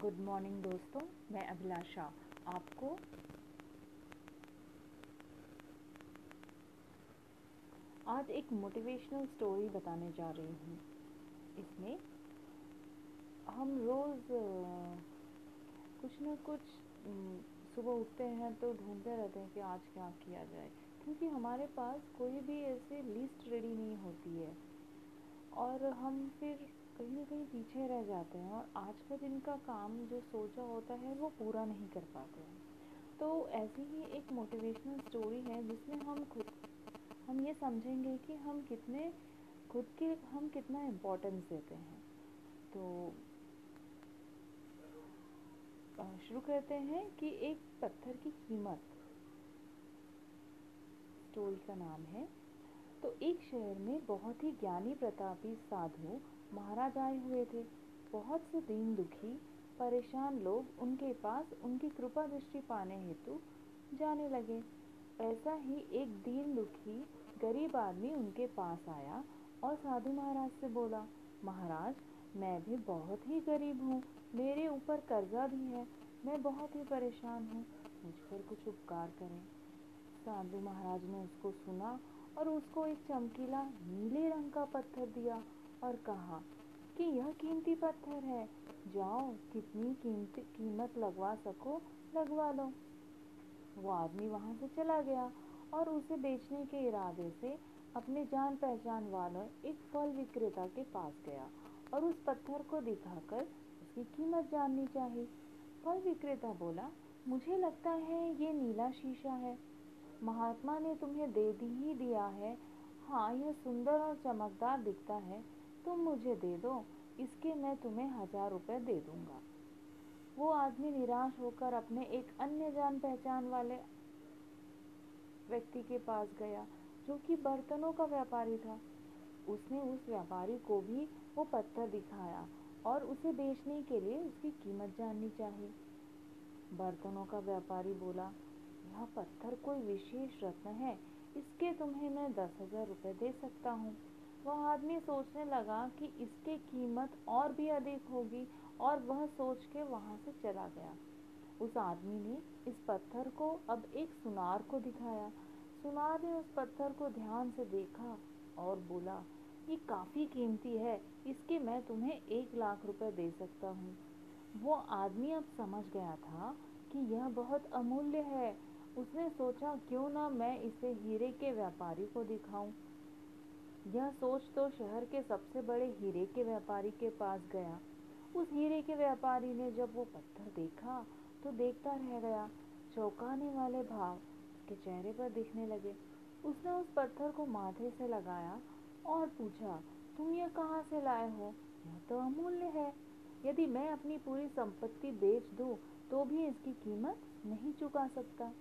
Good morning दोस्तों। मैं अभिलाषा आपको आज एक मोटिवेशनल स्टोरी बताने जा रही हूँ। इसमें हम रोज़ कुछ ना कुछ सुबह उठते हैं तो ढूंढते रहते हैं कि आज क्या किया जाए, क्योंकि हमारे पास कोई भी ऐसे लिस्ट रेडी नहीं होती है। और हम फिर कहीं ना कहीं पीछे रह जाते हैं और आज का दिन का काम जो सोचा होता है वो पूरा नहीं कर पाते हैं। तो ऐसी ही एक मोटिवेशनल स्टोरी है जिसमें हम खुद, हम ये समझेंगे कि हम कितने, खुद के, हम कितना इम्पोर्टेंस देते हैं। तो शुरू करते हैं कि एक पत्थर की कीमत स्टोरी का नाम है। तो एक शहर में बहुत ही ज्ञानी प्रतापी साधु महाराज आए हुए थे। बहुत से दीन दुखी, परेशान लोग उनके पास उनकी कृपा दृष्टि पाने हेतु जाने लगे। ऐसा ही एक दीन दुखी, गरीब आदमी उनके पास आया और साधु महाराज से बोला, महाराज, मैं भी बहुत ही गरीब हूँ, मेरे ऊपर कर्जा भी है, मैं बहुत ही परेशान हूँ, मुझ पर कुछ उपकार करें। साधु महाराज ने उसको सुना और उसको एक चमकीला नीले रंग का पत्थर दिया और कहा कि यह कीमती पत्थर है। जाओ, कितनी कीमत कीमत लगवा सको, लगवा लो। वो आदमी वहाँ से चला गया और उसे बेचने के इरादे से अपने जान पहचान वाले एक फल विक्रेता के पास गया और उस पत्थर को दिखाकर उसकी कीमत जाननी चाहिए। फल विक्रेता बोला, मुझे लगता है ये नीला शीशा है। महात्मा ने तुम्हें दे दी ही दिया है। हाँ यह सुंदर और चमकदार दिखता है। तुम मुझे दे दो, इसके मैं तुम्हें हज़ार रुपए दे दूँगा। वो आदमी निराश होकर अपने एक अन्य जान पहचान वाले व्यक्ति के पास गया, जो कि बर्तनों का व्यापारी था। उसने उस व्यापारी को भी वो पत्थर दिखाया और उसे बेचने के लिए उसकी कीमत जाननी चाहिए। बर्तनों का व्यापारी बोला, यह पत्थर कोई विशेष रत्न है, इसके तुम्हें मैं दस हज़ार रुपये दे सकता हूँ। वह आदमी सोचने लगा कि इसकी कीमत और भी अधिक होगी और वह सोच के वहाँ से चला गया। उस आदमी ने इस पत्थर को अब एक सुनार को दिखाया। सुनार ने उस पत्थर को ध्यान से देखा और बोला, ये काफ़ी कीमती है, इसके मैं तुम्हें एक लाख रुपए दे सकता हूँ। वो आदमी अब समझ गया था कि यह बहुत अमूल्य है। उसने सोचा, क्यों ना मैं इसे हीरे के व्यापारी को दिखाऊँ? यह सोच तो शहर के सबसे बड़े हीरे के व्यापारी के पास गया। उस हीरे के व्यापारी ने जब वो पत्थर देखा तो देखता रह गया। चौंकाने वाले भाव उसके चेहरे पर दिखने लगे। उसने उस पत्थर को माथे से लगाया और पूछा, तुम ये कहाँ से लाए हो? यह तो अमूल्य है। यदि मैं अपनी पूरी संपत्ति बेच दूँ तो भी इसकी कीमत नहीं चुका सकता।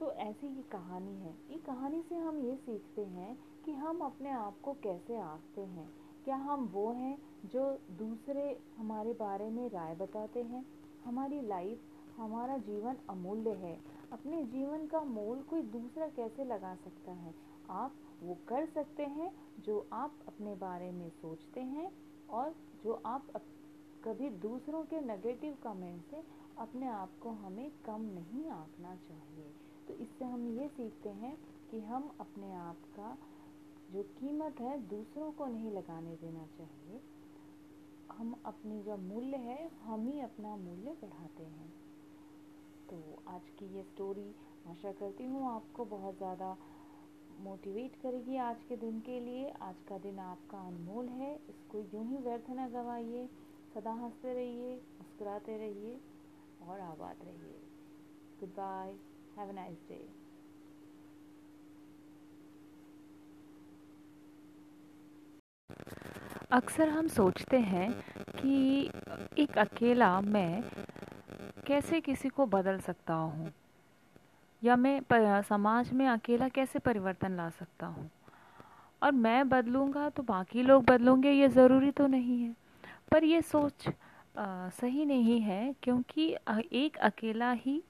तो ऐसी ये कहानी है। ये कहानी से हम ये सीखते हैं कि हम अपने आप को कैसे आंकते हैं। क्या हम वो हैं जो दूसरे हमारे बारे में राय बताते हैं? हमारी लाइफ, हमारा जीवन अमूल्य है। अपने जीवन का मोल कोई दूसरा कैसे लगा सकता है? आप वो कर सकते हैं जो आप अपने बारे में सोचते हैं और जो आप कभी दूसरों के नेगेटिव कमेंट से अपने आप को हमें कम नहीं आंकना चाहिए। तो इससे हम ये सीखते हैं कि हम अपने आप का जो कीमत है, दूसरों को नहीं लगाने देना चाहिए। हम अपनी जो मूल्य है, हम ही अपना मूल्य बढ़ाते हैं। तो आज की ये स्टोरी आशा करती हूँ आपको बहुत ज़्यादा मोटिवेट करेगी आज के दिन के लिए। आज का दिन आपका अनमोल है। इसको यूँ ही व्यर्थ न गवाइए। सदा हँसते रहिए, मुस्कुराते रहिए और आबाद रहिए। Goodbye have a nice day अक्सर हम सोचते हैं कि एक अकेला मैं कैसे किसी को बदल सकता हूँ? या मैं समाज में अकेला कैसे परिवर्तन ला सकता हूँ? और मैं बदलूँगा तो बाकी लोग बदलेंगे ये ज़रूरी तो नहीं है। पर यह सोच आ, सही नहीं है क्योंकि एक अकेला ही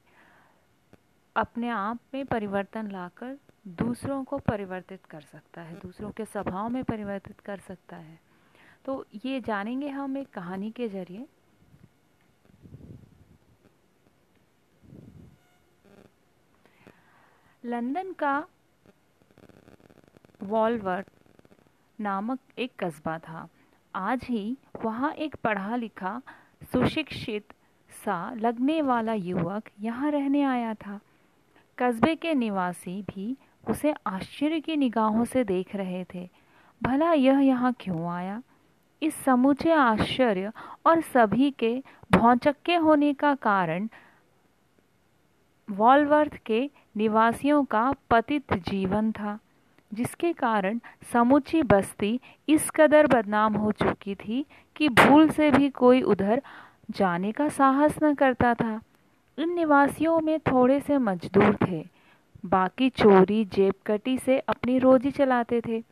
अपने आप में परिवर्तन लाकर दूसरों को परिवर्तित कर सकता है, दूसरों के स्वभाव में परिवर्तित कर सकता है। तो ये जानेंगे हम एक कहानी के ज़रिए। लंदन का वॉलवर्ट नामक एक कस्बा था। आज ही वहाँ एक पढ़ा लिखा सुशिक्षित सा, लगने वाला युवक यहाँ रहने आया था। कस्बे के निवासी भी उसे आश्चर्य की निगाहों से देख रहे थे। भला यह यहाँ क्यों आया? इस समूचे आश्चर्य और सभी के भौचक्के होने का कारण वॉलवर्थ के निवासियों का पतित जीवन था, जिसके कारण समूची बस्ती इस कदर बदनाम हो चुकी थी कि भूल से भी कोई उधर जाने का साहस न करता था। इन निवासियों में थोड़े से मजदूर थे। बाकी चोरी जेबकटी से अपनी रोजी चलाते थे।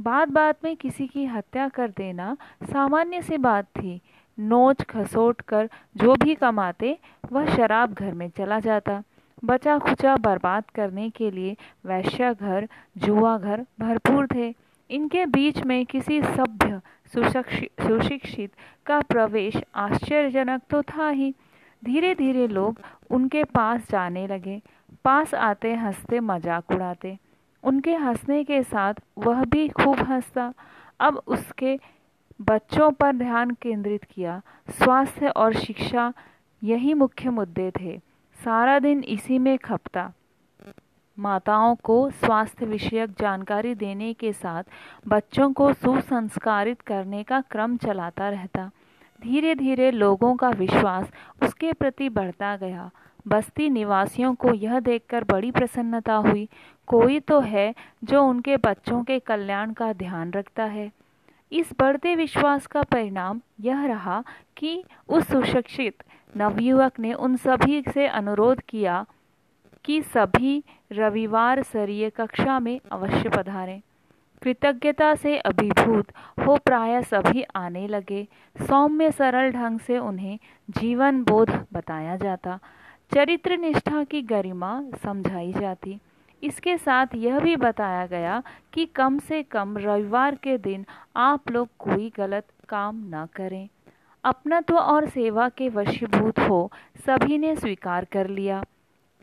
बात बात में किसी की हत्या कर देना सामान्य सी बात थी। नोच खसोट कर जो भी कमाते, वह शराब घर में चला जाता। बचा खुचा बर्बाद करने के लिए वैश्या घर जुआ घर भरपूर थे। इनके बीच में किसी सभ्य सुशिक्षित का प्रवेश आश्चर्यजनक तो था ही। धीरे धीरे लोग उनके पास जाने लगे। पास आते हँसते मज़ाक उड़ाते। उनके हंसने के साथ वह भी खूब हंसता। अब उसके बच्चों पर ध्यान केंद्रित किया। स्वास्थ्य और शिक्षा यही मुख्य मुद्दे थे। सारा दिन इसी में खपता। माताओं को स्वास्थ्य विषयक जानकारी देने के साथ बच्चों को सुसंस्कारित करने का क्रम चलाता रहता। धीरे धीरे लोगों का विश्वास उसके प्रति बढ़ता गया। बस्ती निवासियों को यह देखकर बड़ी प्रसन्नता हुई। कोई तो है जो उनके बच्चों के कल्याण का ध्यान रखता है। इस बढ़ते विश्वास का परिणाम यह रहा कि उस सुशिक्षित नवयुवक ने उन सभी से अनुरोध किया कि सभी रविवार सरिय कक्षा में अवश्य पधारें। कृतज्ञता से अभिभूत हो प्राय सभी आने लगे। सौम्य सरल ढंग से उन्हें जीवन बोध बताया जाता। चरित्र निष्ठा की गरिमा समझाई जाती। इसके साथ यह भी बताया गया कि कम से कम रविवार के दिन आप लोग कोई गलत काम न करें। अपनत्व और सेवा के वशीभूत हो सभी ने स्वीकार कर लिया।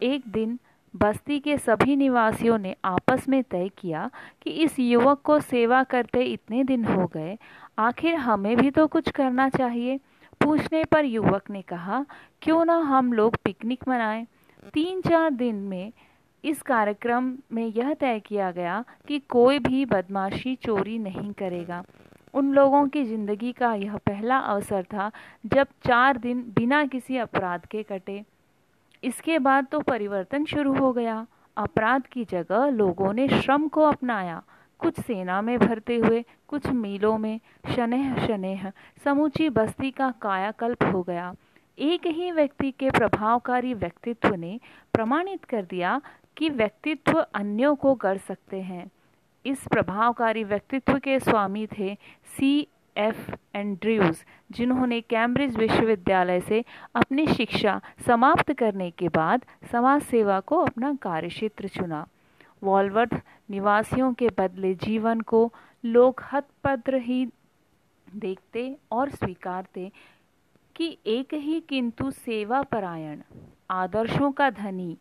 एक दिन बस्ती के सभी निवासियों ने आपस में तय किया कि इस युवक को सेवा करते इतने दिन हो गए। आखिर हमें भी तो कुछ करना चाहिए। पूछने पर युवक ने कहा, क्यों ना हम लोग पिकनिक मनाएँ? तीन चार दिन में इस कार्यक्रम में यह तय किया गया कि कोई भी बदमाशी चोरी नहीं करेगा। उन लोगों की ज़िंदगी का यह पहला अवसर था जब चार दिन बिना किसी अपराध के कटे। इसके बाद तो परिवर्तन शुरू हो गया। अपराध की जगह लोगों ने श्रम को अपनाया। कुछ सेना में भरते हुए, कुछ मीलों में शनेह शनेह, समूची बस्ती का कायाकल्प हो गया। एक ही व्यक्ति के प्रभावकारी व्यक्तित्व ने प्रमाणित कर दिया कि व्यक्तित्व अन्यों को गढ़ सकते हैं। इस प्रभावकारी व्यक्तित्व के स्वामी थे सी एफ़ एंड्रयूज जिन्होंने कैम्ब्रिज विश्वविद्यालय से अपनी शिक्षा समाप्त करने के बाद समाज सेवा को अपना कार्यक्षेत्र चुना। वॉलवर्थ निवासियों के बदले जीवन को लोग हतपद्र ही देखते और स्वीकारते कि एक ही किंतु सेवा परायण, आदर्शों का धनी,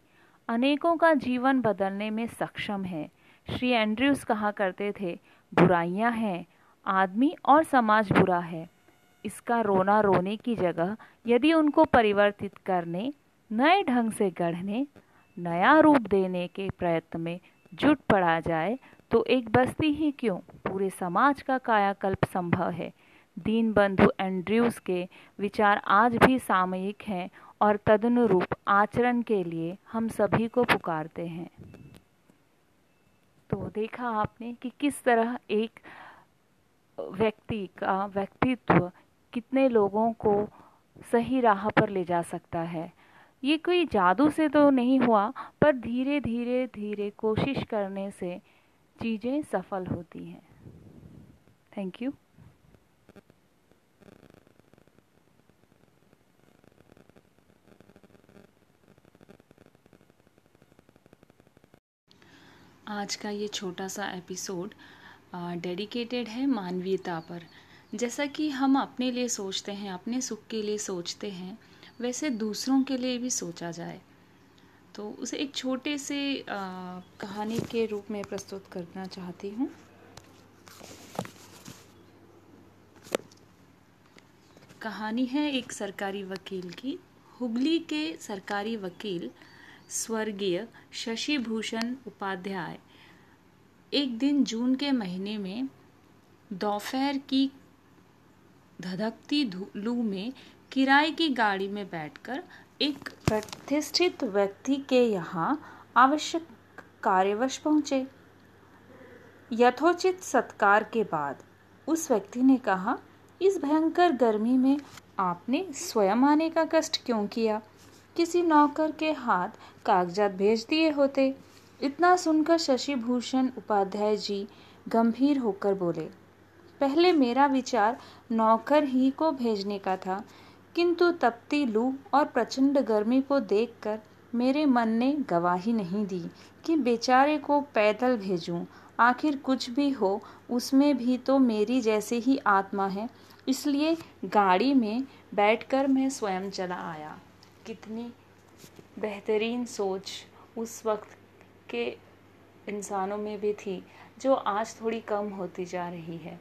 अनेकों का जीवन बदलने में सक्षम है। श्री एंड्रयूज कहा करते थे, बुराइयाँ हैं आदमी और समाज बुरा है। इसका रोना रोने की जगह यदि उनको परिवर्तित करने, नए ढंग से गढ़ने, नया रूप देने के प्रयत्न में जुट पड़ा जाए तो एक बस्ती ही क्यों? पूरे समाज का कायाकल्प संभव है। दीन बंधु एंड्रयूज के विचार आज भी सामयिक हैं और तदनुरूप आचरण के लिए हम सभी को पुकारते हैं। तो देखा आपने कि किस तरह एक व्यक्ति का, व्यक्तित्व कितने लोगों को सही राह पर ले जा सकता है। ये कोई जादू से तो नहीं हुआ, पर धीरे धीरे धीरे कोशिश करने से चीज़ें सफल होती हैं। थैंक यू आज का ये छोटा सा एपिसोड डेडिकेटेड है मानवीयता पर। जैसा कि हम अपने लिए सोचते हैं, अपने सुख के लिए सोचते हैं, वैसे दूसरों के लिए भी सोचा जाए। तो उसे एक छोटे से कहानी के रूप में प्रस्तुत करना चाहती हूँ। कहानी है एक सरकारी वकील की। हुगली के सरकारी वकील, स्वर्गीय शशि भूषण उपाध्याय एक दिन जून के महीने में दोपहर की धधकती लू में किराए की गाड़ी में बैठकर एक प्रतिष्ठित व्यक्ति के यहाँ आवश्यक कार्यवश पहुँचे। यथोचित सत्कार के बाद उस व्यक्ति ने कहा, इस भयंकर गर्मी में आपने स्वयं आने का कष्ट क्यों किया? किसी नौकर के हाथ कागजात भेज दिए होते। इतना सुनकर शशि भूषण उपाध्याय जी गंभीर होकर बोले, पहले मेरा विचार नौकर ही को भेजने का था, किंतु तपती लू और प्रचंड गर्मी को देखकर मेरे मन ने गवाही नहीं दी कि बेचारे को पैदल भेजूं। आखिर कुछ भी हो, उसमें भी तो मेरी जैसे ही आत्मा है। इसलिए गाड़ी में बैठकर मैं स्वयं चला आया। कितनी बेहतरीन सोच उस वक्त के इंसानों में भी थी, जो आज थोड़ी कम होती जा रही है।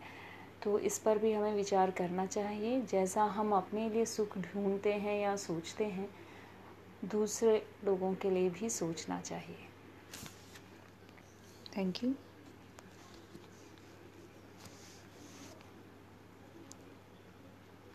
तो इस पर भी हमें विचार करना चाहिए। जैसा हम अपने लिए सुख ढूंढते हैं या सोचते हैं, दूसरे लोगों के लिए भी सोचना चाहिए। Thank you